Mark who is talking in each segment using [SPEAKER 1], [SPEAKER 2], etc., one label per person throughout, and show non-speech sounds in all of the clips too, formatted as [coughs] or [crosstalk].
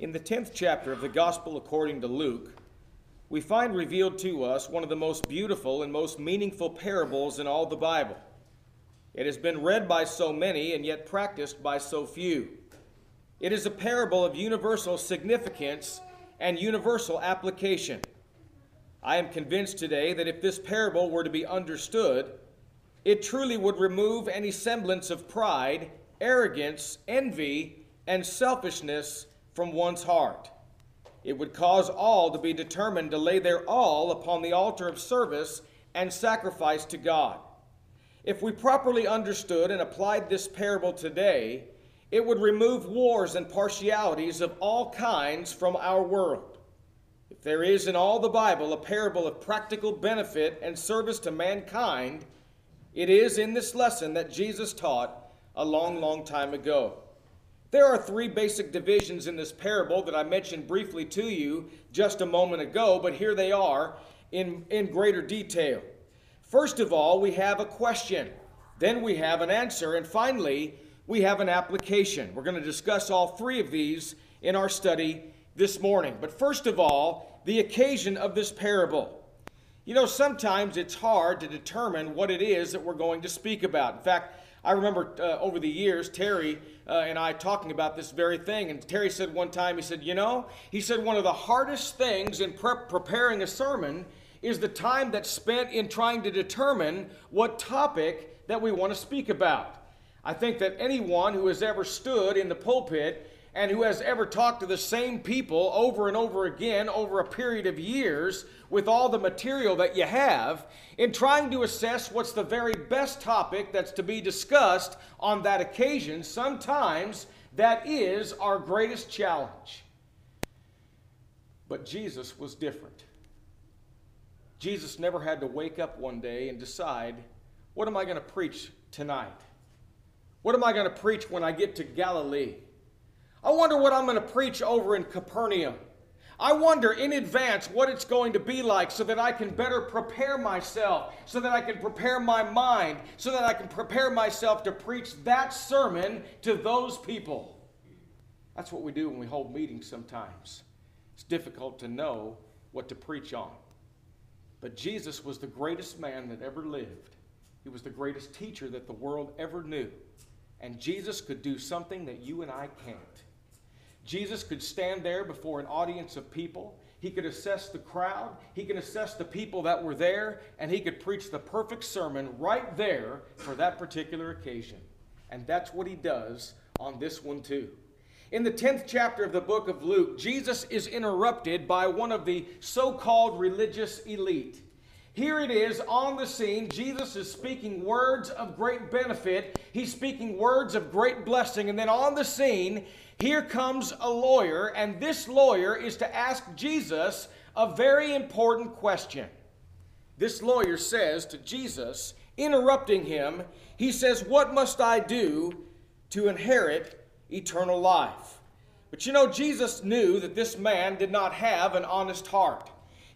[SPEAKER 1] In the 10th chapter of the Gospel according to Luke, we find revealed to us one of the most beautiful and most meaningful parables in all the Bible. It has been read by so many and yet practiced by so few. It is a parable of universal significance and universal application. I am convinced today that if this parable were to be understood, it truly would remove any semblance of pride, arrogance, envy, and selfishness from one's heart. It would cause all to be determined to lay their all upon the altar of service and sacrifice to God. If we properly understood and applied this parable today, it would remove wars and partialities of all kinds from our world. If there is in all the Bible a parable of practical benefit and service to mankind, it is in this lesson that Jesus taught a long, long time ago. There are three basic divisions in this parable that I mentioned briefly to you just a moment ago, but here they are in, in greater detail. First of all, we have a question, then we have an answer, and finally, we have an application. We're going to discuss all three of these in our study this morning. But first of all, the occasion of this parable. You know, sometimes it's hard to determine what it is that we're going to speak about. In fact, I remember uh, over the years, Terry uh, and I talking about this very thing. And Terry said one time, he said, You know, he said, one of the hardest things in pre- preparing a sermon is the time that's spent in trying to determine what topic that we want to speak about. I think that anyone who has ever stood in the pulpit and who has ever talked to the same people over and over again over a period of years with all the material that you have in trying to assess what's the very best topic that's to be discussed on that occasion, sometimes that is our greatest challenge. But Jesus was different. Jesus never had to wake up one day and decide, what am I going to preach tonight? What am I going to preach when I get to Galilee? I wonder what I'm going to preach over in Capernaum. I wonder in advance what it's going to be like so that I can better prepare myself, so that I can prepare my mind, so that I can prepare myself to preach that sermon to those people. That's what we do when we hold meetings sometimes. It's difficult to know what to preach on. But Jesus was the greatest man that ever lived. He was the greatest teacher that the world ever knew. And Jesus could do something that you and I can't. Jesus could stand there before an audience of people. He could assess the crowd. He could assess the people that were there. And he could preach the perfect sermon right there for that particular occasion. And that's what he does on this one, too. In the 10th chapter of the book of Luke, Jesus is interrupted by one of the so called religious elite. Here it is on the scene. Jesus is speaking words of great benefit. He's speaking words of great blessing. And then on the scene, here comes a lawyer, and this lawyer is to ask Jesus a very important question. This lawyer says to Jesus, interrupting him, he says, What must I do to inherit eternal life? But you know, Jesus knew that this man did not have an honest heart.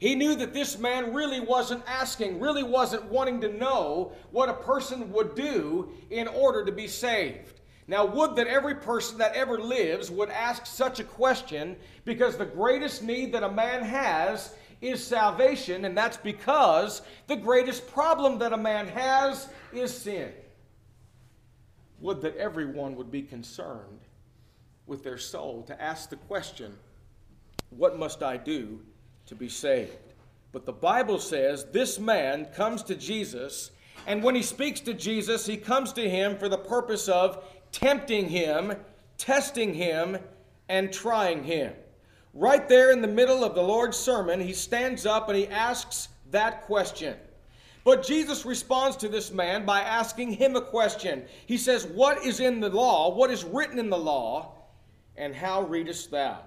[SPEAKER 1] He knew that this man really wasn't asking, really wasn't wanting to know what a person would do in order to be saved. Now, would that every person that ever lives would ask such a question because the greatest need that a man has is salvation, and that's because the greatest problem that a man has is sin. Would that everyone would be concerned with their soul to ask the question, What must I do to be saved. But the Bible says this man comes to Jesus, and when he speaks to Jesus, he comes to him for the purpose of tempting him, testing him, and trying him. Right there in the middle of the Lord's sermon, he stands up and he asks that question. But Jesus responds to this man by asking him a question. He says, What is in the law? What is written in the law? And how readest thou?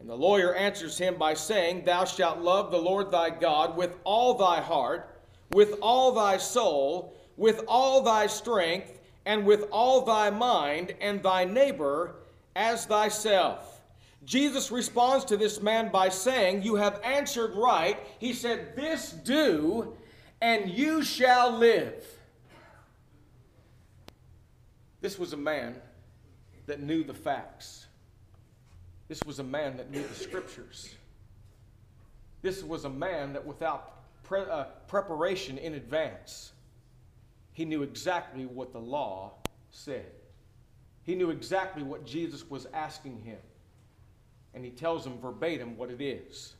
[SPEAKER 1] And the lawyer answers him by saying, Thou shalt love the Lord thy God with all thy heart, with all thy soul, with all thy strength, and with all thy mind, and thy neighbor as thyself. Jesus responds to this man by saying, You have answered right. He said, This do, and you shall live. This was a man that knew the facts. This was a man that knew the scriptures. This was a man that without pre- uh, preparation in advance, he knew exactly what the law said. He knew exactly what Jesus was asking him. And he tells him verbatim what it is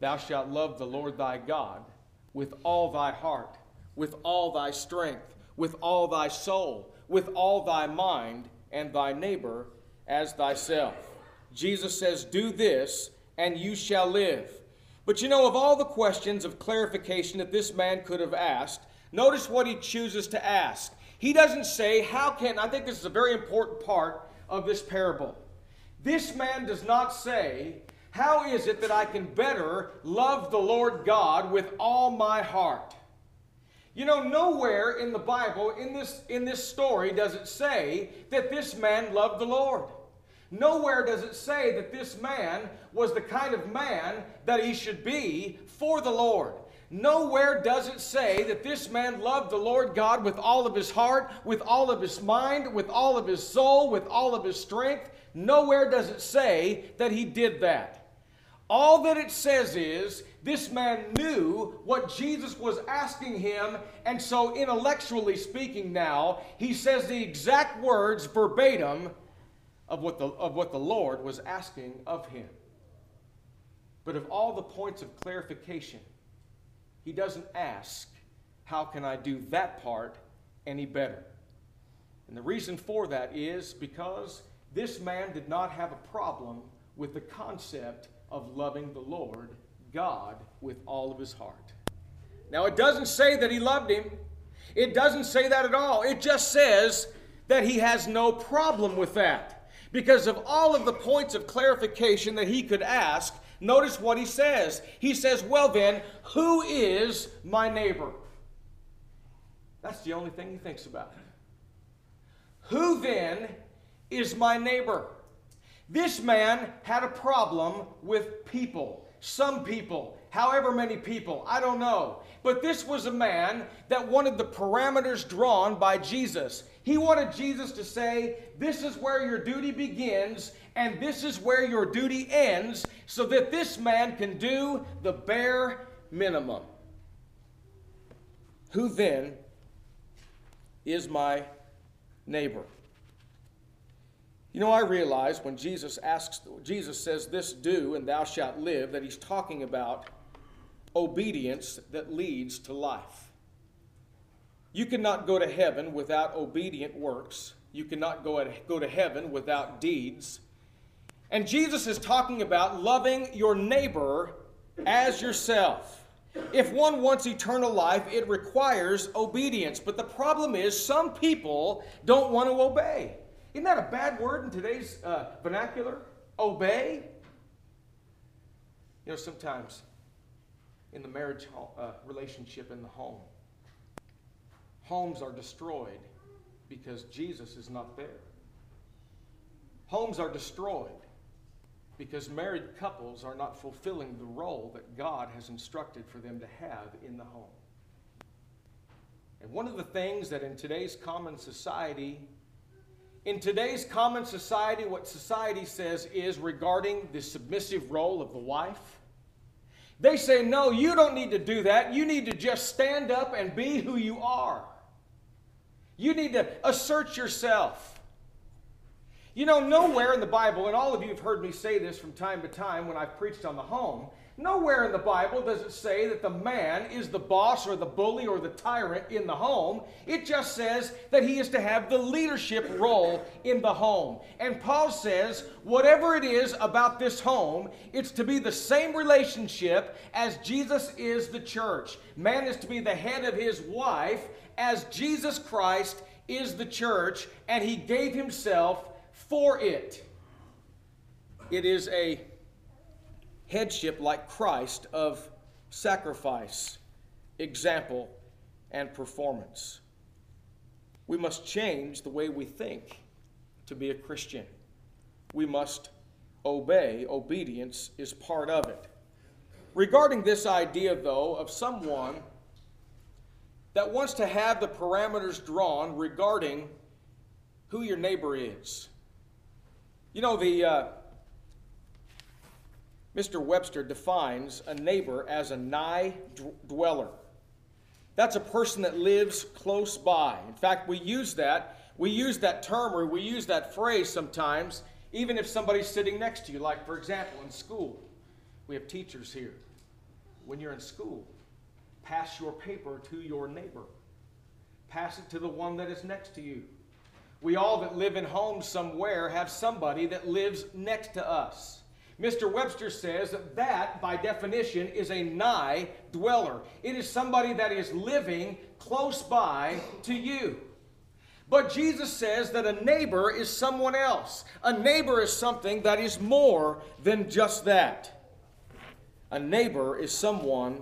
[SPEAKER 1] Thou shalt love the Lord thy God with all thy heart, with all thy strength, with all thy soul, with all thy mind, and thy neighbor as thyself. Jesus says, Do this, and you shall live. But you know, of all the questions of clarification that this man could have asked, notice what he chooses to ask. He doesn't say, How can, I think this is a very important part of this parable. This man does not say, How is it that I can better love the Lord God with all my heart? You know, nowhere in the Bible, in this, in this story, does it say that this man loved the Lord. Nowhere does it say that this man was the kind of man that he should be for the Lord. Nowhere does it say that this man loved the Lord God with all of his heart, with all of his mind, with all of his soul, with all of his strength. Nowhere does it say that he did that. All that it says is this man knew what Jesus was asking him, and so intellectually speaking, now he says the exact words verbatim of what the, of what the Lord was asking of him. But of all the points of clarification, he doesn't ask, How can I do that part any better? And the reason for that is because this man did not have a problem with the concept of loving the Lord God with all of his heart. Now, it doesn't say that he loved him. It doesn't say that at all. It just says that he has no problem with that. Because of all of the points of clarification that he could ask, notice what he says. He says, Well, then, who is my neighbor? That's the only thing he thinks about. Who then is my neighbor? This man had a problem with people. Some people, however many people, I don't know. But this was a man that wanted the parameters drawn by Jesus. He wanted Jesus to say, This is where your duty begins, and this is where your duty ends, so that this man can do the bare minimum. Who then is my neighbor? You know, I realize when Jesus asks, Jesus says, This do, and thou shalt live, that he's talking about obedience that leads to life. You cannot go to heaven without obedient works. You cannot go, at, go to heaven without deeds. And Jesus is talking about loving your neighbor as yourself. If one wants eternal life, it requires obedience. But the problem is, some people don't want to obey. Isn't that a bad word in today's uh, vernacular? Obey? You know, sometimes in the marriage uh, relationship in the home, homes are destroyed because Jesus is not there. Homes are destroyed because married couples are not fulfilling the role that God has instructed for them to have in the home. And one of the things that in today's common society in today's common society, what society says is regarding the submissive role of the wife. They say, no, you don't need to do that. You need to just stand up and be who you are. You need to assert yourself. You know, nowhere in the Bible, and all of you have heard me say this from time to time when I've preached on the home, Nowhere in the Bible does it say that the man is the boss or the bully or the tyrant in the home. It just says that he is to have the leadership role in the home. And Paul says, whatever it is about this home, it's to be the same relationship as Jesus is the church. Man is to be the head of his wife as Jesus Christ is the church, and he gave himself for it. It is a headship like Christ of sacrifice, example, and performance. We must change the way we think to be a Christian. We must obey. Obedience is part of it. Regarding this idea, though, of someone that wants to have the parameters drawn regarding who your neighbor is. You know, the, uh, Mr. Webster defines a neighbor as a nigh dweller. That's a person that lives close by. In fact, we use that. We use that term or we use that phrase sometimes, even if somebody's sitting next to you. Like, for example, in school, we have teachers here. When you're in school, pass your paper to your neighbor, pass it to the one that is next to you. We all that live in homes somewhere have somebody that lives next to us. Mr. Webster says that that, by definition, is a nigh dweller. It is somebody that is living close by to you. But Jesus says that a neighbor is someone else. A neighbor is something that is more than just that. A neighbor is someone,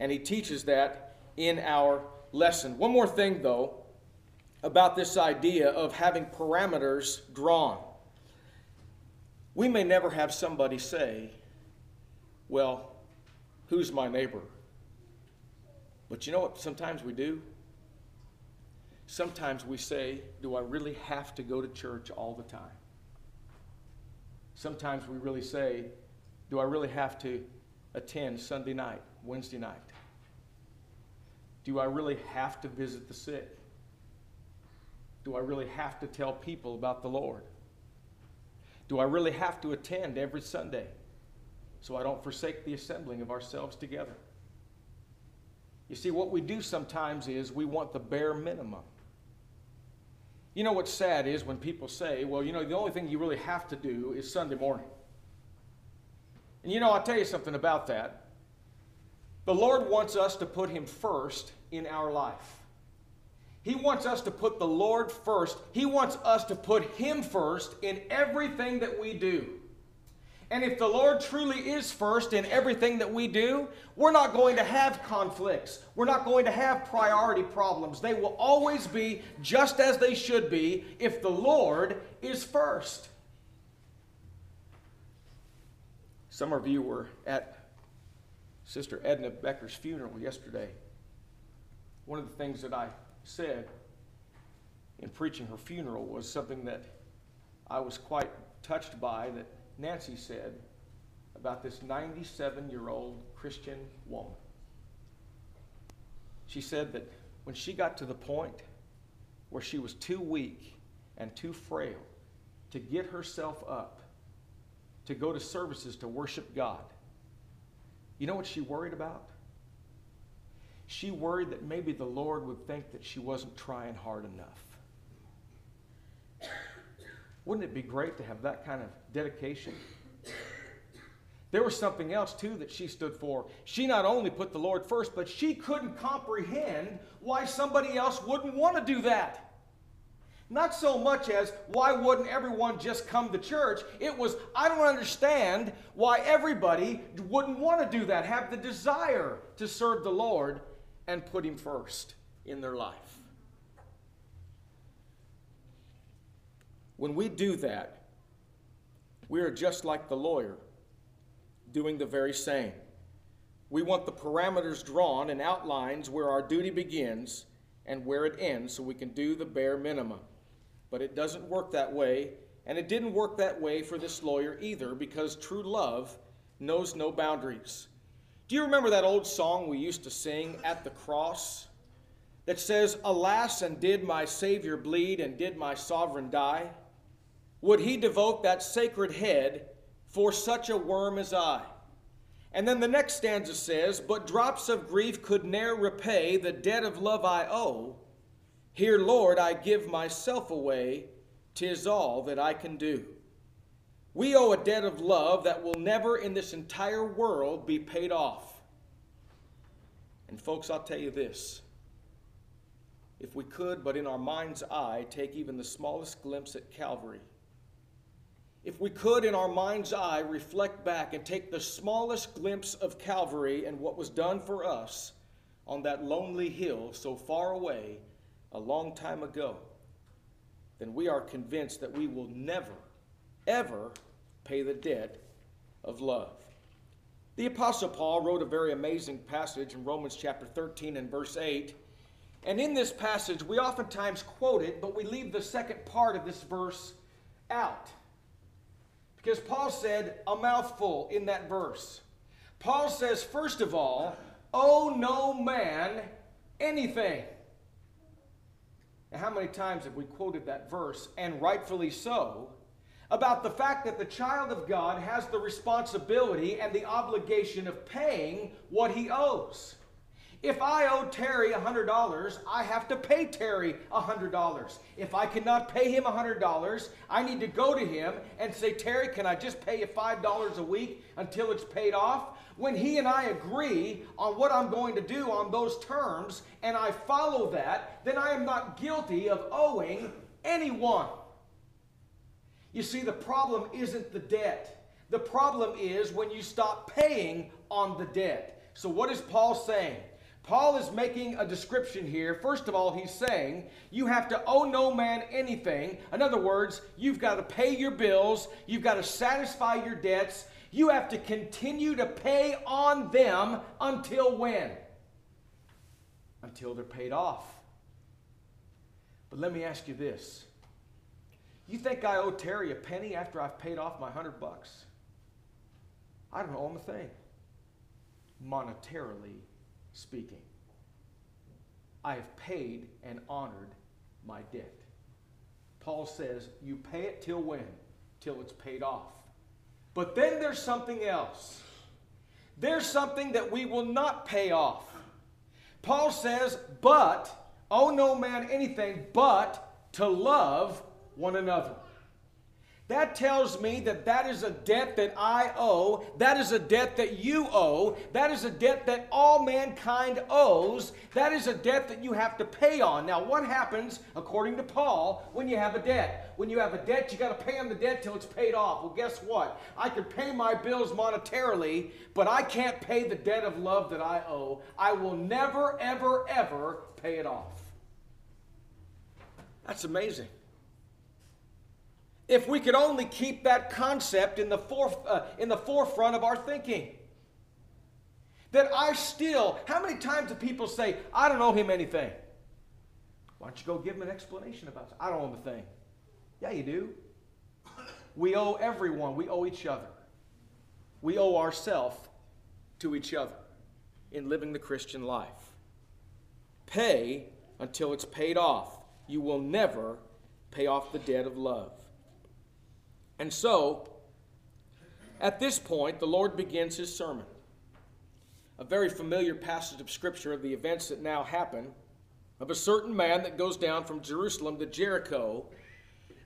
[SPEAKER 1] and he teaches that in our lesson. One more thing, though, about this idea of having parameters drawn. We may never have somebody say, Well, who's my neighbor? But you know what sometimes we do? Sometimes we say, Do I really have to go to church all the time? Sometimes we really say, Do I really have to attend Sunday night, Wednesday night? Do I really have to visit the sick? Do I really have to tell people about the Lord? Do I really have to attend every Sunday so I don't forsake the assembling of ourselves together? You see, what we do sometimes is we want the bare minimum. You know what's sad is when people say, well, you know, the only thing you really have to do is Sunday morning. And you know, I'll tell you something about that. The Lord wants us to put Him first in our life. He wants us to put the Lord first. He wants us to put Him first in everything that we do. And if the Lord truly is first in everything that we do, we're not going to have conflicts. We're not going to have priority problems. They will always be just as they should be if the Lord is first. Some of you were at Sister Edna Becker's funeral yesterday. One of the things that I said in preaching her funeral was something that I was quite touched by that Nancy said about this 97 year old Christian woman. She said that when she got to the point where she was too weak and too frail to get herself up to go to services to worship God, you know what she worried about? She worried that maybe the Lord would think that she wasn't trying hard enough. Wouldn't it be great to have that kind of dedication? There was something else too that she stood for. She not only put the Lord first, but she couldn't comprehend why somebody else wouldn't want to do that. Not so much as why wouldn't everyone just come to church? It was, I don't understand why everybody wouldn't want to do that, have the desire to serve the Lord and put Him first in their life. When we do that, we are just like the lawyer, doing the very same. We want the parameters drawn and outlines where our duty begins and where it ends so we can do the bare minimum. But it doesn't work that way, and it didn't work that way for this lawyer either because true love knows no boundaries. Do you remember that old song we used to sing at the cross that says, Alas, and did my Savior bleed, and did my sovereign die? Would he devote that sacred head for such a worm as I? And then the next stanza says, But drops of grief could ne'er repay the debt of love I owe. Here, Lord, I give myself away, tis all that I can do. We owe a debt of love that will never in this entire world be paid off. And, folks, I'll tell you this. If we could, but in our mind's eye, take even the smallest glimpse at Calvary, if we could, in our mind's eye, reflect back and take the smallest glimpse of Calvary and what was done for us on that lonely hill so far away a long time ago, then we are convinced that we will never, ever pay the debt of love. The Apostle Paul wrote a very amazing passage in Romans chapter 13 and verse 8. And in this passage, we oftentimes quote it, but we leave the second part of this verse out. Because Paul said a mouthful in that verse. Paul says, first of all, owe no man anything. Now, how many times have we quoted that verse, and rightfully so, about the fact that the child of God has the responsibility and the obligation of paying what he owes? If I owe Terry $100, I have to pay Terry $100. If I cannot pay him $100, I need to go to him and say, Terry, can I just pay you $5 a week until it's paid off? When he and I agree on what I'm going to do on those terms and I follow that, then I am not guilty of owing anyone. You see, the problem isn't the debt. The problem is when you stop paying on the debt. So, what is Paul saying? Paul is making a description here. First of all, he's saying you have to owe no man anything. In other words, you've got to pay your bills, you've got to satisfy your debts, you have to continue to pay on them until when? Until they're paid off. But let me ask you this. You think I owe Terry a penny after I've paid off my hundred bucks? I don't owe him a thing, monetarily speaking. I have paid and honored my debt. Paul says, You pay it till when? Till it's paid off. But then there's something else. There's something that we will not pay off. Paul says, But owe no man anything but to love one another. That tells me that that is a debt that I owe. That is a debt that you owe. That is a debt that all mankind owes. That is a debt that you have to pay on. Now, what happens, according to Paul, when you have a debt? When you have a debt, you got to pay on the debt till it's paid off. Well, guess what? I can pay my bills monetarily, but I can't pay the debt of love that I owe. I will never, ever, ever pay it off. That's amazing. If we could only keep that concept in the, foref- uh, in the forefront of our thinking. That I still, how many times do people say, I don't owe him anything? Why don't you go give him an explanation about it? I don't owe him a thing. Yeah, you do. We owe everyone, we owe each other. We owe ourselves to each other in living the Christian life. Pay until it's paid off. You will never pay off the debt of love. And so, at this point, the Lord begins his sermon. A very familiar passage of Scripture of the events that now happen of a certain man that goes down from Jerusalem to Jericho,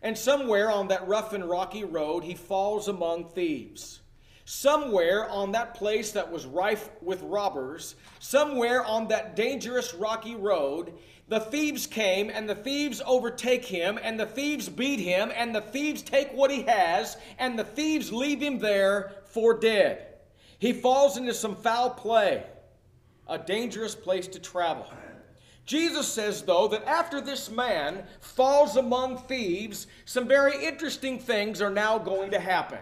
[SPEAKER 1] and somewhere on that rough and rocky road, he falls among thieves. Somewhere on that place that was rife with robbers, somewhere on that dangerous rocky road, the thieves came and the thieves overtake him and the thieves beat him and the thieves take what he has and the thieves leave him there for dead. He falls into some foul play, a dangerous place to travel. Jesus says, though, that after this man falls among thieves, some very interesting things are now going to happen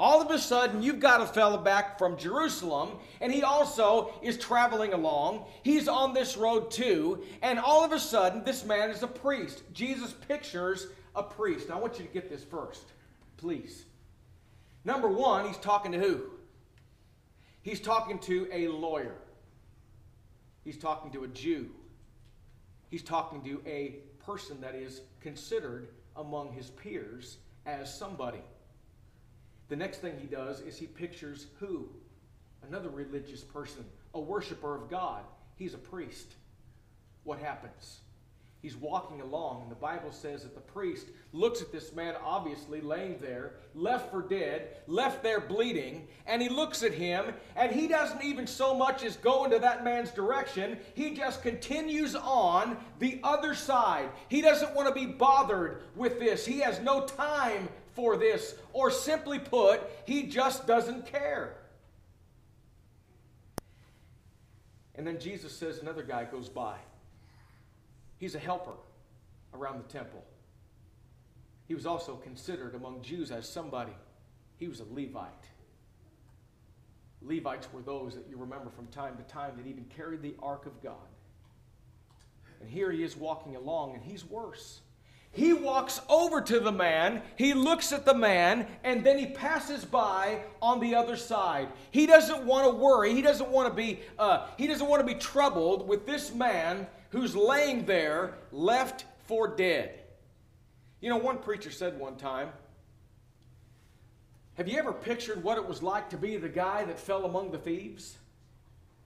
[SPEAKER 1] all of a sudden you've got a fellow back from Jerusalem, and he also is traveling along. He's on this road too, and all of a sudden this man is a priest. Jesus pictures a priest. Now I want you to get this first, please. Number one, he's talking to who? He's talking to a lawyer. He's talking to a Jew. He's talking to a person that is considered among his peers as somebody. The next thing he does is he pictures who? Another religious person, a worshiper of God. He's a priest. What happens? He's walking along, and the Bible says that the priest looks at this man, obviously laying there, left for dead, left there bleeding, and he looks at him, and he doesn't even so much as go into that man's direction. He just continues on the other side. He doesn't want to be bothered with this. He has no time for this, or simply put, he just doesn't care. And then Jesus says another guy goes by. He's a helper around the temple. He was also considered among Jews as somebody. He was a Levite. Levites were those that you remember from time to time that even carried the ark of God. And here he is walking along, and he's worse. He walks over to the man, he looks at the man, and then he passes by on the other side. He doesn't want to worry. He doesn't want to be. Uh, he doesn't want to be troubled with this man who's laying there, left for dead. You know, one preacher said one time, "Have you ever pictured what it was like to be the guy that fell among the thieves?"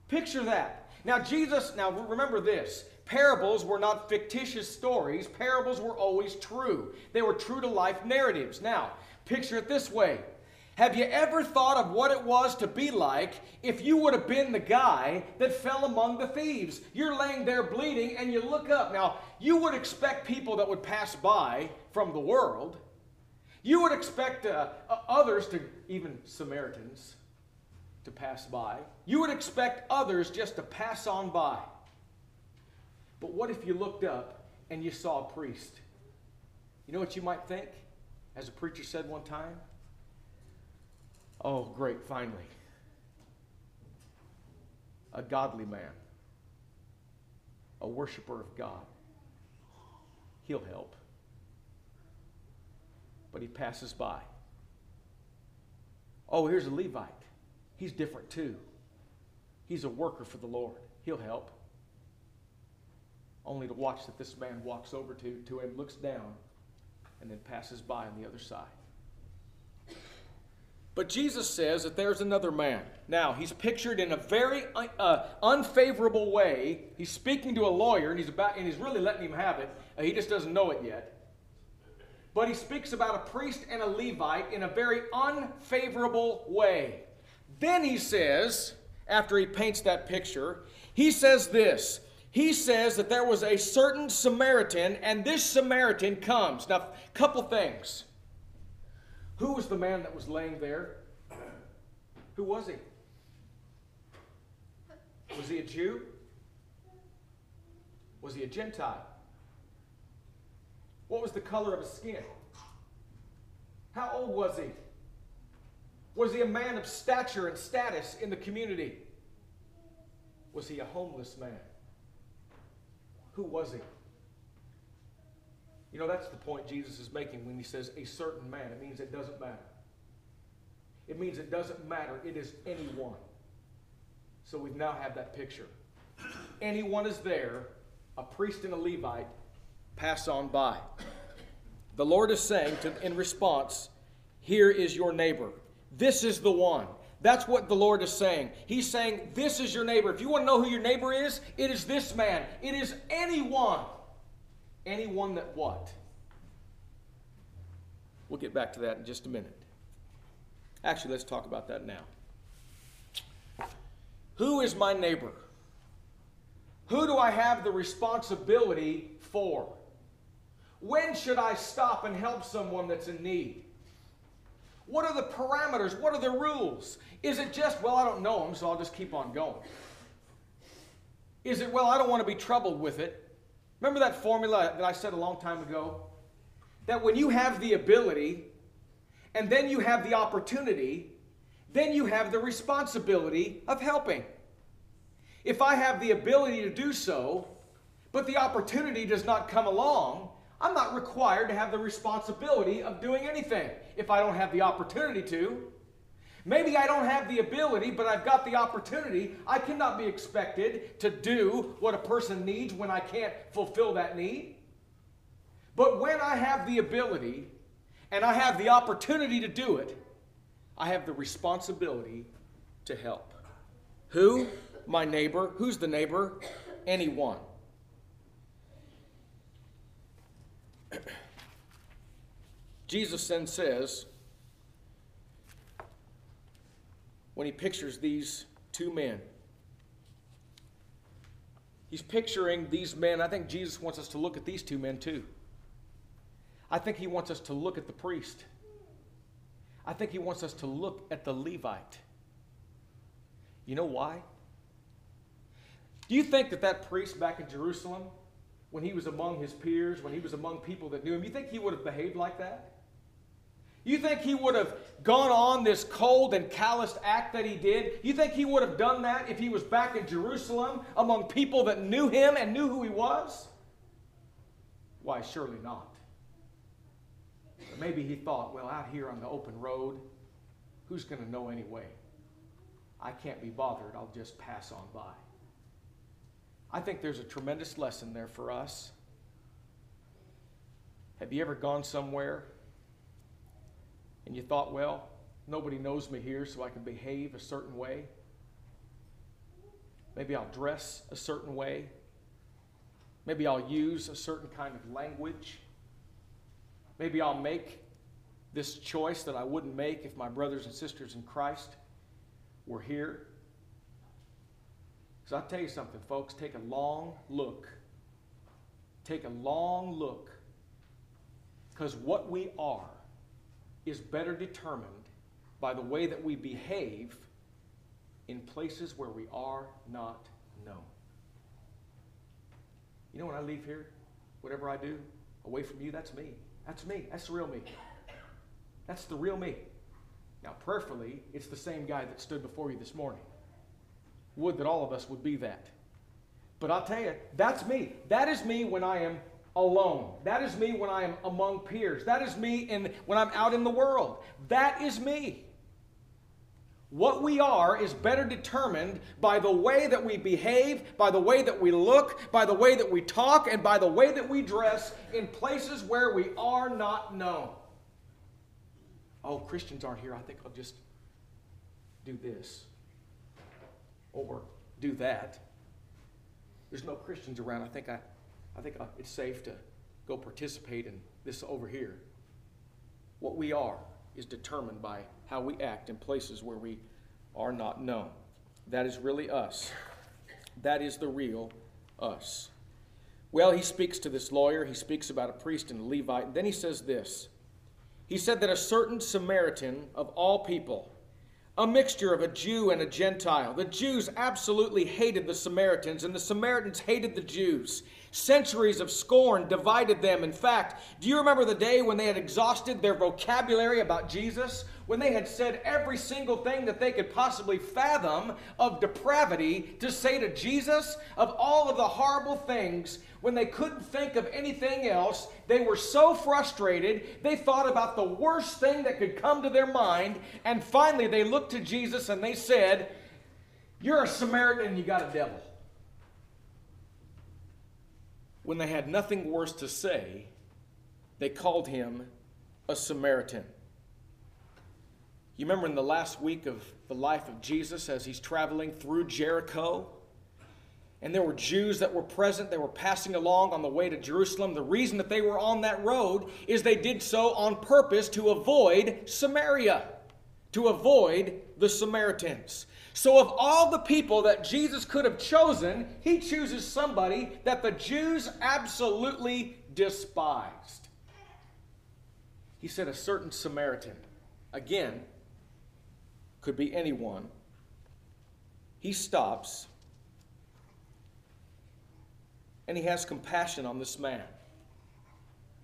[SPEAKER 1] Picture that. Now, Jesus. Now, remember this. Parables were not fictitious stories, parables were always true. They were true to life narratives. Now, picture it this way Have you ever thought of what it was to be like if you would have been the guy that fell among the thieves? You're laying there bleeding and you look up. Now, you would expect people that would pass by from the world, you would expect uh, uh, others to, even Samaritans, to pass by. You would expect others just to pass on by. But what if you looked up and you saw a priest? You know what you might think? As a preacher said one time? Oh, great, finally. A godly man, a worshiper of God. He'll help. But he passes by. Oh, here's a Levite. He's different too. He's a worker for the Lord. He'll help only to watch that this man walks over to, to him, looks down, and then passes by on the other side. But Jesus says that there's another man. Now, he's pictured in a very uh, unfavorable way. He's speaking to a lawyer, and he's, about, and he's really letting him have it. Uh, he just doesn't know it yet. But he speaks about a priest and a Levite in a very unfavorable way. Then he says, after he paints that picture, he says this he says that there was a certain Samaritan, and this Samaritan comes. Now, a couple things. Who was the man that was laying there? Who was he? Was he a Jew? Was he a Gentile? What was the color of his skin? How old was he? Was he a man of stature and status in the community? Was he a homeless man? Who was he? You know, that's the point Jesus is making when he says a certain man. It means it doesn't matter. It means it doesn't matter. It is anyone. So we now have that picture. Anyone is there, a priest and a Levite, pass on by. The Lord is saying to, in response, Here is your neighbor. This is the one. That's what the Lord is saying. He's saying, This is your neighbor. If you want to know who your neighbor is, it is this man. It is anyone. Anyone that what? We'll get back to that in just a minute. Actually, let's talk about that now. Who is my neighbor? Who do I have the responsibility for? When should I stop and help someone that's in need? What are the parameters? What are the rules? Is it just, well, I don't know them, so I'll just keep on going? Is it, well, I don't want to be troubled with it? Remember that formula that I said a long time ago? That when you have the ability and then you have the opportunity, then you have the responsibility of helping. If I have the ability to do so, but the opportunity does not come along, I'm not required to have the responsibility of doing anything if I don't have the opportunity to. Maybe I don't have the ability, but I've got the opportunity. I cannot be expected to do what a person needs when I can't fulfill that need. But when I have the ability and I have the opportunity to do it, I have the responsibility to help. Who? My neighbor. Who's the neighbor? Anyone. [coughs] Jesus then says, when he pictures these two men, he's picturing these men. I think Jesus wants us to look at these two men too. I think he wants us to look at the priest. I think he wants us to look at the Levite. You know why? Do you think that that priest back in Jerusalem, when he was among his peers, when he was among people that knew him, you think he would have behaved like that? You think he would have gone on this cold and calloused act that he did? You think he would have done that if he was back in Jerusalem among people that knew him and knew who he was? Why, surely not. But Maybe he thought, well, out here on the open road, who's going to know anyway? I can't be bothered. I'll just pass on by. I think there's a tremendous lesson there for us. Have you ever gone somewhere and you thought, well, nobody knows me here, so I can behave a certain way? Maybe I'll dress a certain way. Maybe I'll use a certain kind of language. Maybe I'll make this choice that I wouldn't make if my brothers and sisters in Christ were here. Because I'll tell you something, folks, take a long look. Take a long look. Because what we are is better determined by the way that we behave in places where we are not known. You know, when I leave here, whatever I do away from you, that's me. That's me. That's the real me. That's the real me. Now, prayerfully, it's the same guy that stood before you this morning. Would that all of us would be that. But I'll tell you, that's me. That is me when I am alone. That is me when I am among peers. That is me in, when I'm out in the world. That is me. What we are is better determined by the way that we behave, by the way that we look, by the way that we talk, and by the way that we dress in places where we are not known. Oh, Christians aren't here. I think I'll just do this or do that. There's no Christians around. I think I, I think uh, it's safe to go participate in this over here. What we are is determined by how we act in places where we are not known. That is really us. That is the real us. Well, he speaks to this lawyer. He speaks about a priest and a Levite. And then he says this He said that a certain Samaritan of all people, a mixture of a Jew and a Gentile, the Jews absolutely hated the Samaritans, and the Samaritans hated the Jews. Centuries of scorn divided them. In fact, do you remember the day when they had exhausted their vocabulary about Jesus? When they had said every single thing that they could possibly fathom of depravity to say to Jesus, of all of the horrible things, when they couldn't think of anything else, they were so frustrated, they thought about the worst thing that could come to their mind, and finally they looked to Jesus and they said, You're a Samaritan you got a devil when they had nothing worse to say, they called him a Samaritan. You remember in the last week of the life of Jesus as he's traveling through Jericho? And there were Jews that were present, they were passing along on the way to Jerusalem. The reason that they were on that road is they did so on purpose to avoid Samaria, to avoid the Samaritans. So, of all the people that Jesus could have chosen, he chooses somebody that the Jews absolutely despised. He said, a certain Samaritan. Again, could be anyone. He stops and he has compassion on this man.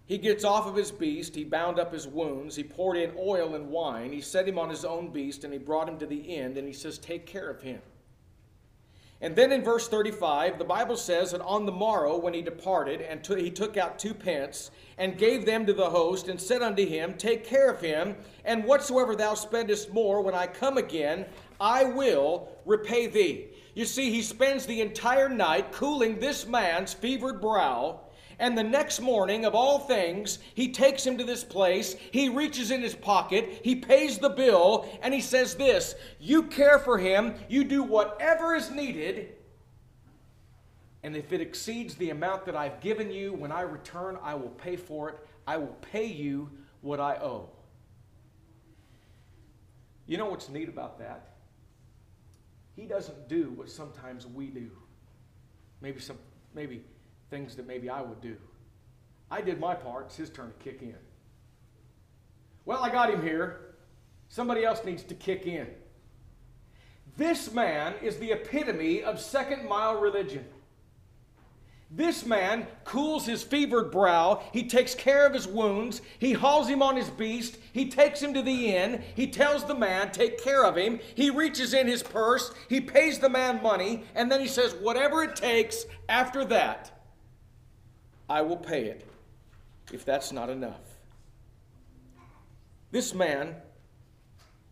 [SPEAKER 1] He gets off of his beast, he bound up his wounds, he poured in oil and wine, he set him on his own beast, and he brought him to the end, and he says, Take care of him. And then in verse 35, the Bible says that on the morrow, when he departed, and t- he took out two pence, and gave them to the host, and said unto him, Take care of him, and whatsoever thou spendest more, when I come again, I will repay thee. You see, he spends the entire night cooling this man's fevered brow and the next morning, of all things, he takes him to this place. He reaches in his pocket, he pays the bill, and he says this You care for him, you do whatever is needed. And if it exceeds the amount that I've given you, when I return, I will pay for it. I will pay you what I owe. You know what's neat about that? He doesn't do what sometimes we do. Maybe some maybe things that maybe I would do. I did my part. It's his turn to kick in. Well, I got him here. Somebody else needs to kick in. This man is the epitome of second mile religion. This man cools his fevered brow. He takes care of his wounds. He hauls him on his beast. He takes him to the inn. He tells the man, take care of him. He reaches in his purse. He pays the man money. And then he says, whatever it takes after that, I will pay it if that's not enough. This man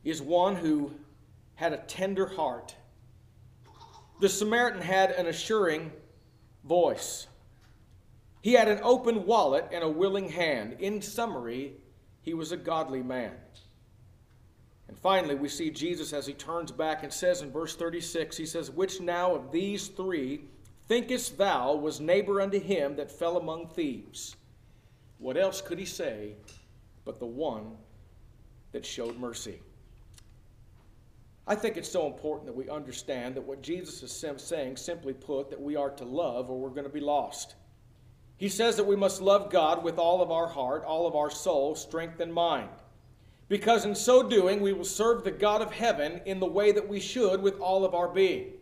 [SPEAKER 1] is one who had a tender heart. The Samaritan had an assuring voice. He had an open wallet and a willing hand. In summary, he was a godly man. And finally, we see Jesus as he turns back and says in verse 36, he says, Which now of these three thinkest thou was neighbor unto him that fell among thieves? What else could he say but the one that showed mercy? I think it's so important that we understand that what Jesus is saying, simply put, that we are to love or we're going to be lost. He says that we must love God with all of our heart, all of our soul, strength, and mind. Because in so doing, we will serve the God of heaven in the way that we should with all of our being.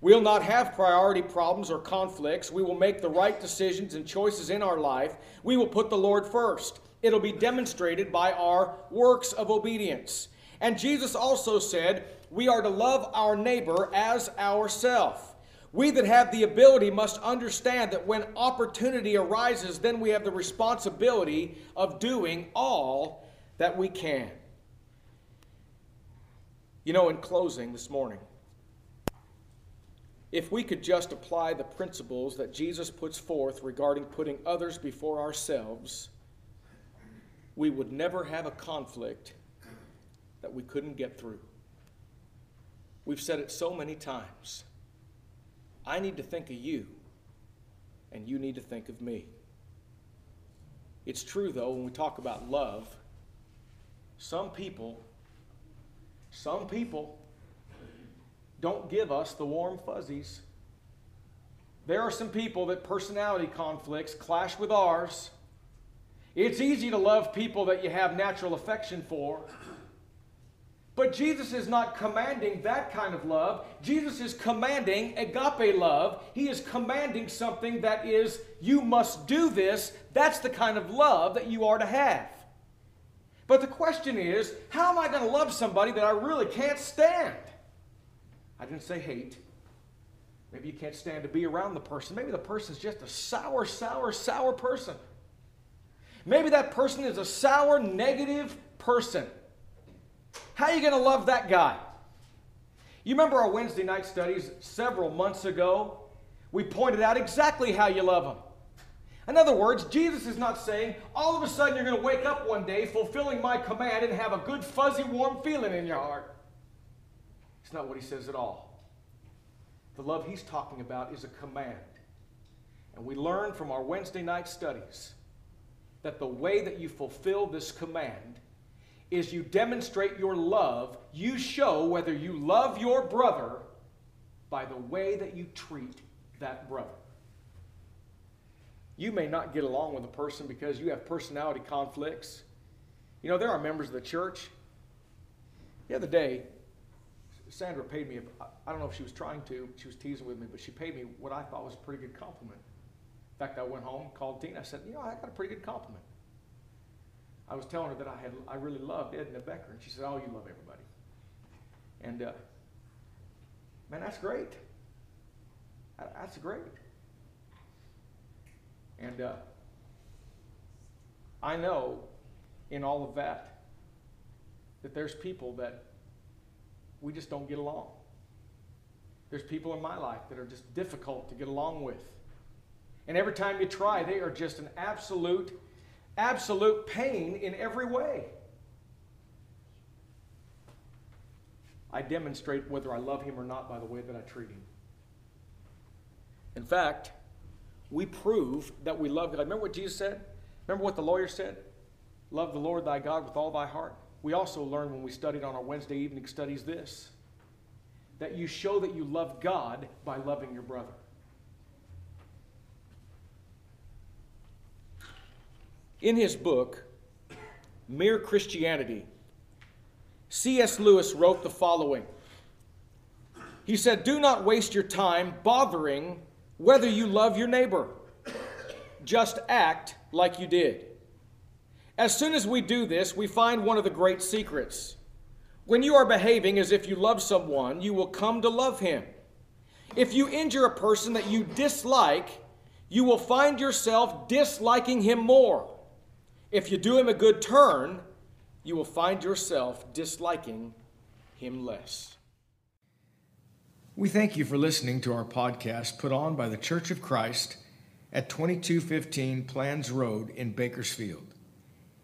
[SPEAKER 1] We'll not have priority problems or conflicts. We will make the right decisions and choices in our life. We will put the Lord first. It'll be demonstrated by our works of obedience. And Jesus also said, we are to love our neighbor as ourself. We that have the ability must understand that when opportunity arises, then we have the responsibility of doing all that we can. You know, in closing this morning, if we could just apply the principles that Jesus puts forth regarding putting others before ourselves, we would never have a conflict that we couldn't get through. We've said it so many times. I need to think of you, and you need to think of me. It's true, though, when we talk about love, some people, some people don't give us the warm fuzzies. There are some people that personality conflicts clash with ours. It's easy to love people that you have natural affection for. But Jesus is not commanding that kind of love. Jesus is commanding agape love. He is commanding something that is, you must do this. That's the kind of love that you are to have. But the question is, how am I going to love somebody that I really can't stand? I didn't say hate. Maybe you can't stand to be around the person. Maybe the person's just a sour, sour, sour person. Maybe that person is a sour, negative person. How are you going to love that guy? You remember our Wednesday night studies several months ago? We pointed out exactly how you love him. In other words, Jesus is not saying all of a sudden you're going to wake up one day fulfilling my command and have a good, fuzzy, warm feeling in your heart. It's not what he says at all. The love he's talking about is a command. And we learn from our Wednesday night studies that the way that you fulfill this command is you demonstrate your love. You show whether you love your brother by the way that you treat that brother. You may not get along with a person because you have personality conflicts. You know, there are members of the church. The other day, Sandra paid me, I don't know if she was trying to, she was teasing with me, but she paid me what I thought was a pretty good compliment. In fact, I went home, called Tina, I said, You know, I got a pretty good compliment. I was telling her that I had I really loved Edna Becker, and she said, "Oh, you love everybody." And uh, man, that's great. That's great. And uh, I know in all of that that there's people that we just don't get along. There's people in my life that are just difficult to get along with. And every time you try, they are just an absolute absolute pain in every way. I demonstrate whether I love him or not by the way that I treat him. In fact, we prove that we love God. Remember what Jesus said? Remember what the lawyer said? Love the Lord thy God with all thy heart. We also learned when we studied on our Wednesday evening studies this that you show that you love God by loving your brother. In his book, Mere Christianity, C.S. Lewis wrote the following He said, Do not waste your time bothering whether you love your neighbor. Just act like you did. As soon as we do this, we find one of the great secrets. When you are behaving as if you love someone, you will come to love him. If you injure a person that you dislike, you will find yourself disliking him more. If you do him a good turn, you will find yourself disliking him less. We thank you for listening to our podcast put on by the Church of Christ at 2215 Planz Road in Bakersfield.